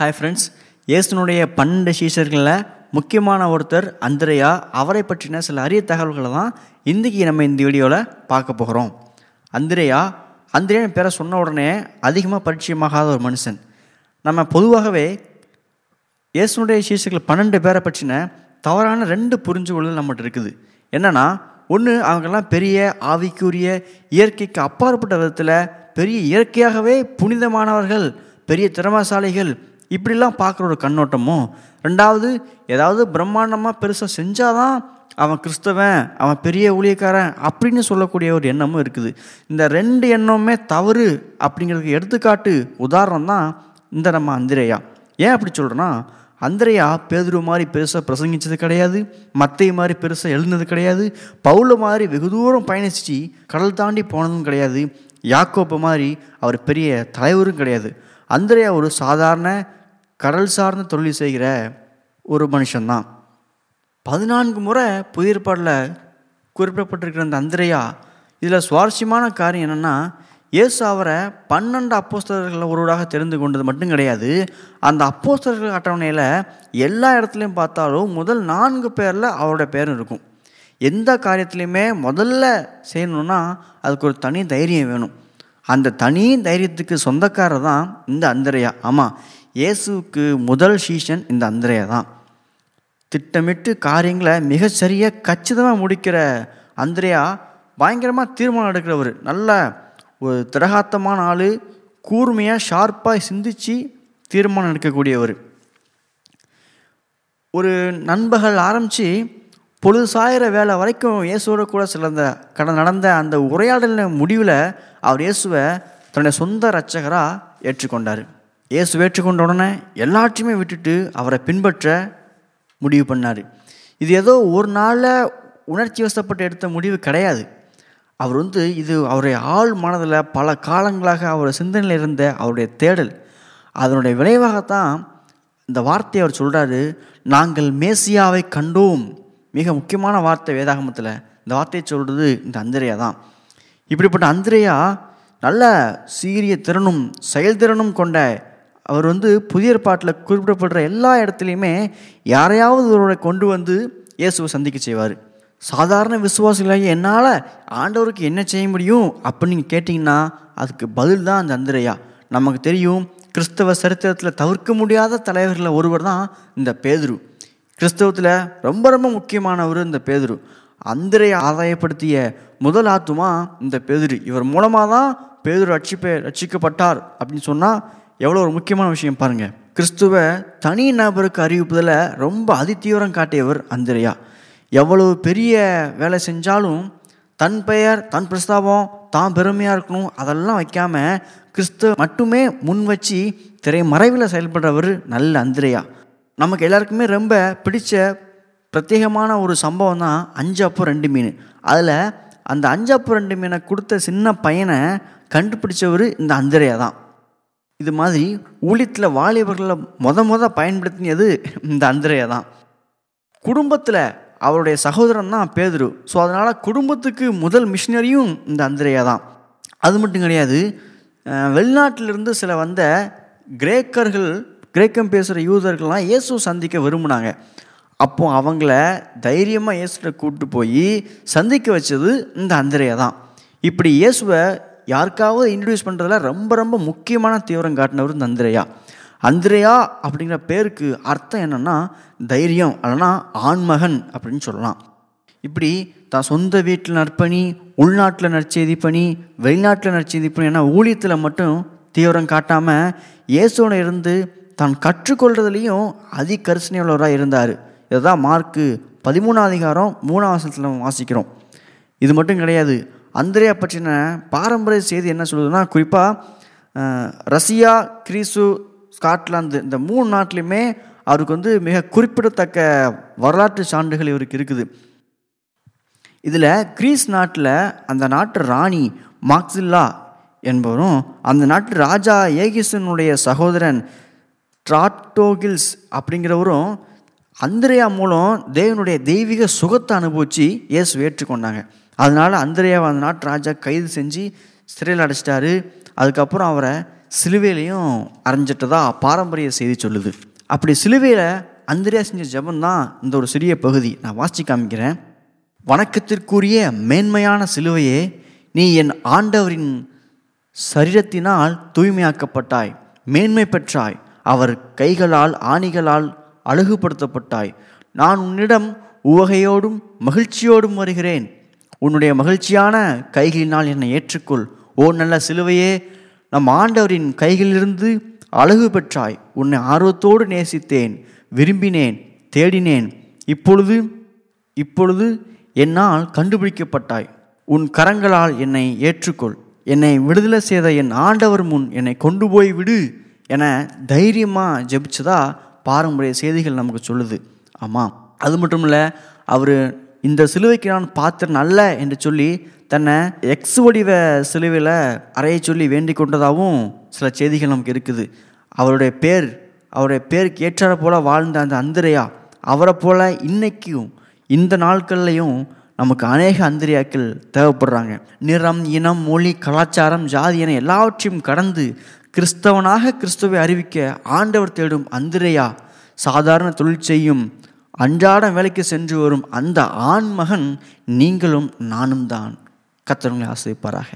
Hi friends இயேசுனுடைய பன்னெண்டு சீஷர்களில் முக்கியமான ஒருத்தர் அந்திரையா. அவரை பற்றின சில அரிய தகவல்களை தான் இன்றைக்கி நம்ம இந்த வீடியோவில் பார்க்க போகிறோம். அந்திரையா அந்திரேன்னு பேரை சொன்ன உடனே அதிகமாக பரிச்சயமாகாத ஒரு மனுஷன். நம்ம பொதுவாகவே இயேசுனுடைய சீசர்கள் பன்னெண்டு பேரை பற்றின தவறான ரெண்டு புரிஞ்சுகொள்ளுதல் நம்மகிட்ட இருக்குது. என்னென்னா ஒன்று அவங்கெல்லாம் பெரிய ஆவிக்குரிய இயற்கைக்கு அப்பாற்பட்ட விதத்தில் பெரிய இயற்கையாகவே புனிதமானவர்கள் பெரிய திறமசாலிகள் இப்படிலாம் பார்க்குற ஒரு கண்ணோட்டமும் ரெண்டாவது ஏதாவது பிரம்மாண்டமாக பெருசாக செஞ்சாதான் அவன் கிறிஸ்தவன் அவன் பெரிய ஊழியக்காரன் அப்படின்னு சொல்லக்கூடிய ஒரு எண்ணமும் இருக்குது. இந்த ரெண்டு எண்ணமுமே தவறு அப்படிங்கிறதுக்கு எடுத்துக்காட்டு உதாரணம் தான் இந்த நம்ம அந்திரேயா. ஏன் அப்படி சொல்கிறேன்னா அந்திரையா பேதுரு மாதிரி பெருசாக பிரசங்கிச்சது கிடையாது மத்தைய மாதிரி பெருசாக எழுந்தது கிடையாது பவுல மாதிரி வெகு தூரம் பயணிச்சு கடல் தாண்டி போனதும் கிடையாது யாக்கோப்பு மாதிரி அவர் பெரிய தலைவரும் கிடையாது. அந்திரையா ஒரு சாதாரண கடல் சார்ந்த தொழில் செய்கிற ஒரு மனுஷன்தான். பதினான்கு முறை புதிய ஏற்பாடில் குறிப்பிடப்பட்டிருக்கிற அந்த அந்திரையா இதில் சுவாரஸ்யமான காரியம் என்னென்னா இயேசு அவரை பன்னெண்டு அப்போஸ்தலர்களில் ஒருவராக தெரிந்து கொண்டது மட்டும் கிடையாது அந்த அப்போஸ்தலர்கள் அட்டவணையில் எல்லா இடத்துலையும் பார்த்தாலும் முதல் நான்கு பேரில் அவரோட பேரும் இருக்கும். எந்த காரியத்துலையுமே முதல்ல செய்யணுன்னா அதுக்கு ஒரு தனி தைரியம் வேணும். அந்த தனி தைரியத்துக்கு சொந்தக்காரர் தான் இந்த அந்திரையா. ஆமாம் இயேசுவுக்கு முதல் சீஷன் இந்த அந்திரையா தான். திட்டமிட்டு காரியங்களை மிகச்சரியாக கச்சிதமாக முடிக்கிற அந்திரையா பயங்கரமாக தீர்மானம் எடுக்கிறவர். நல்ல ஒரு திரகாத்தமான ஆள் கூர்மையாக ஷார்ப்பாக சிந்தித்து தீர்மானம் எடுக்கக்கூடியவர். ஒரு நண்பர்கள் ஆரம்பித்து பொழுது சாயிற வேலை வரைக்கும் இயேசுவோட கூட சிலந்த கட நடந்த அந்த உரையாடலின் முடிவில் அவர் இயேசுவை தன்னுடைய சொந்த இரட்சகராக ஏற்றுக்கொண்டார். இயேசு ஏற்றுக்கொண்ட உடனே எல்லாத்தையுமே விட்டுட்டு அவரை பின்பற்ற முடிவு பண்ணார். இது ஏதோ ஒரு நாளில் உணர்ச்சி வசப்பட்டு எடுத்த முடிவு கிடையாது. அவர் வந்து இது அவருடைய ஆள் மனதில் பல காலங்களாக அவருடைய சிந்தனையில் இருந்த அவருடைய தேடல். அதனுடைய விளைவாகத்தான் இந்த வார்த்தையை அவர் சொல்கிறாரு நாங்கள் மேசியாவை கண்டோம். மிக முக்கியமான வார்த்தை வேதாகமத்தில். இந்த வார்த்தையை சொல்கிறது இந்த அந்திரையா தான். இப்படிப்பட்ட அந்திரையா நல்ல சீரிய திறனும் செயல்திறனும் கொண்ட அவர் வந்து புதிய பாட்டில் குறிப்பிடப்படுற எல்லா இடத்துலையுமே யாரையாவது ஒருவரை கொண்டு வந்து இயேசுவை சந்திக்க செய்வார். சாதாரண விசுவாசிகளாகி என்னால் ஆண்டவருக்கு என்ன செய்ய முடியும் அப்படின்னு நீங்கள் கேட்டிங்கன்னா அதுக்கு பதில் தான் அந்த அந்திரையா. நமக்கு தெரியும் கிறிஸ்தவ சரித்திரத்தில் தவிர்க்க முடியாத தலைவர்களில் ஒருவர் தான் இந்த பேதுரு. கிறிஸ்தவத்தில் ரொம்ப ரொம்ப முக்கியமானவர் இந்த பேதுரு. அந்திரையை ஆதாயப்படுத்திய முதல் ஆத்துமா இந்த பேதுரு. இவர் மூலமாக தான் பேதுரு ரட்சிப்பே ரட்சிக்கப்பட்டார் அப்படின்னு சொன்னால் எவ்வளோ ஒரு முக்கியமான விஷயம் பாருங்கள் கிறிஸ்துவ தனி நபருக்கு அறிவிப்பதில் ரொம்ப அதிதீவிரம் காட்டியவர் அந்திரையா. எவ்வளவு பெரிய வேலை செஞ்சாலும் தன் பெயர் தன் பிரஸ்தாபம் தான் பெருமையாக இருக்கணும் அதெல்லாம் வைக்காமல் கிறிஸ்துவ மட்டுமே முன் வச்சு திரைமறைவில் செயல்படுறவர் நல்ல அந்திரையா. நமக்கு எல்லாருக்குமே ரொம்ப பிடிச்ச பிரத்யேகமான ஒரு சம்பவம் தான் அஞ்சு அப்போ ரெண்டு மீன். அதில் அந்த அஞ்சு அப்போ ரெண்டு மீனை கொடுத்த சின்ன பையனை கண்டுபிடிச்சவர் இந்த அந்திரையா தான். இது மாதிரி ஊழியத்தில் வாலிபர்களை மொத மொத பயன்படுத்தினது இந்த அந்திரையா தான். குடும்பத்தில் அவருடைய சகோதரன் தான் பேதுரு. ஸோ அதனால் குடும்பத்துக்கு முதல் மிஷினரியும் இந்த அந்திரையா தான். அது மட்டும் கிடையாது வெளிநாட்டிலிருந்து சில வந்த கிரேக்கர்கள் கிரேக்கம் பேசுகிற யூதர்கள்லாம் இயேசு சந்திக்க விரும்பினாங்க. அப்போ அவங்கள தைரியமாக இயேசுகிட்ட கூப்பிட்டு போய் சந்திக்க வச்சது இந்த அந்திரையா தான். இப்படி இயேசுவை யாருக்காவது இன்ட்ரடியூஸ் பண்ணுறதுல ரொம்ப ரொம்ப முக்கியமான தீவிரம் காட்டினவர் இந்த அந்திரையா. அந்திரையா அப்படிங்கிற பேருக்கு அர்த்தம் என்னென்னா தைரியம் அல்லனா ஆண்மகன் அப்படின்னு சொல்லலாம். இப்படி தான் சொந்த வீட்டில் நற்பணி உள்நாட்டில் நற்செய்தி பணி வெளிநாட்டில் நற்செய்தி பணி ஏன்னா ஊழியத்தில் மட்டும் தீவிரம் காட்டாமல் இயேசோட இருந்து தான் கற்றுக்கொள்றதுலேயும் அதி கரிசனை உள்ளவராக இருந்தார். இதுதான் மார்க்கு பதிமூணாம் அதிகாரம் மூணாம் வசனத்தில் வாசிக்கிறோம். இது மட்டும் கிடையாது அந்திரையா பற்றின பாரம்பரிய செய்தி என்ன சொல்லுதுன்னா குறிப்பாக ரஷ்யா கிரீசு ஸ்காட்லாந்து இந்த மூணு நாட்டிலையுமே அவருக்கு வந்து மிக குறிப்பிடத்தக்க வரலாற்று சான்றுகள் இவருக்கு இருக்குது. இதில் கிரீஸ் நாட்டில் அந்த நாட்டு ராணி மாக்சில்லா என்பவரும் அந்த நாட்டு ராஜா ஏகிசனுடைய சகோதரன் ட்ராட்டோகில்ஸ் அப்படிங்கிறவரும் அந்திரையா மூலம் தேவனுடைய தெய்வீக சுகத்தை அனுபவித்து இயேசு ஏற்றுக்கொண்டாங்க. அதனால் அந்திரேயாவை அந்த நாட்டு ராஜா கைது செஞ்சு சிறையில் அடைச்சிட்டாரு. அதுக்கப்புறம் அவரை சிலுவையிலையும் அரைஞ்சிட்டதா பாரம்பரிய செய்தி சொல்லுது. அப்படி சிலுவையில் அந்திரியா செஞ்ச ஜபம்தான் இந்த ஒரு சிறிய பகுதி. நான் வாசி காமிக்கிறேன். வணக்கத்திற்குரிய மேன்மையான சிலுவையே நீ என் ஆண்டவரின் சரீரத்தினால் தூய்மையாக்கப்பட்டாய். மேன்மை பெற்றாய். அவர் கைகளால் ஆணிகளால் அழகுபடுத்தப்பட்டாய். நான் உன்னிடம் உவகையோடும் மகிழ்ச்சியோடும் வருகிறேன். உன்னுடைய மகிழ்ச்சியான கைகளினால் என்னை ஏற்றுக்கொள். ஓ நல்ல சிலுவையே நம் ஆண்டவரின் கைகளிலிருந்து அழகு பெற்றாய். உன்னை ஆர்வத்தோடு நேசித்தேன் விரும்பினேன் தேடினேன். இப்பொழுது இப்பொழுது என்னால் கண்டுபிடிக்கப்பட்டாய். உன் கரங்களால் என்னை ஏற்றுக்கொள். என்னை விடுதலை செய்த என் ஆண்டவர் முன் என்னை கொண்டு போய் விடு என தைரியமாக ஜெபிச்சதா பாரம்பரிய செய்திகள் நமக்கு சொல்லுது. ஆமாம். அது மட்டும் இல்லை அவர் இந்த சிலுவைக்கு நான் பாத்திரன் அல்ல என்று சொல்லி தன்னை எக்ஸ் வடிவ சிலுவையில் அறைய சொல்லி வேண்டிக் கொண்டதாகவும் சில செய்திகள் நமக்கு இருக்குது. அவருடைய பேர் அவருடைய பேருக்கு ஏற்றாற போல வாழ்ந்த அந்த அந்திரையா அவரை போல இன்னைக்கும் இந்த நாட்கள்லையும் நமக்கு அநேக அந்திரியாக்கள் தேவைப்படுறாங்க. நிறம் இனம் மொழி கலாச்சாரம் ஜாதி என எல்லாவற்றையும் கடந்து கிறிஸ்தவனாக கிறிஸ்துவை அறிவிக்க ஆண்டவர் தேடும் அந்திரையா சாதாரண தொழில் செய்யும் அன்றாட வேலைக்கு சென்று வரும் அந்த ஆண் மகன் நீங்களும் நானும் தான் கத்தவங்களை ஆசிரிப்பாராக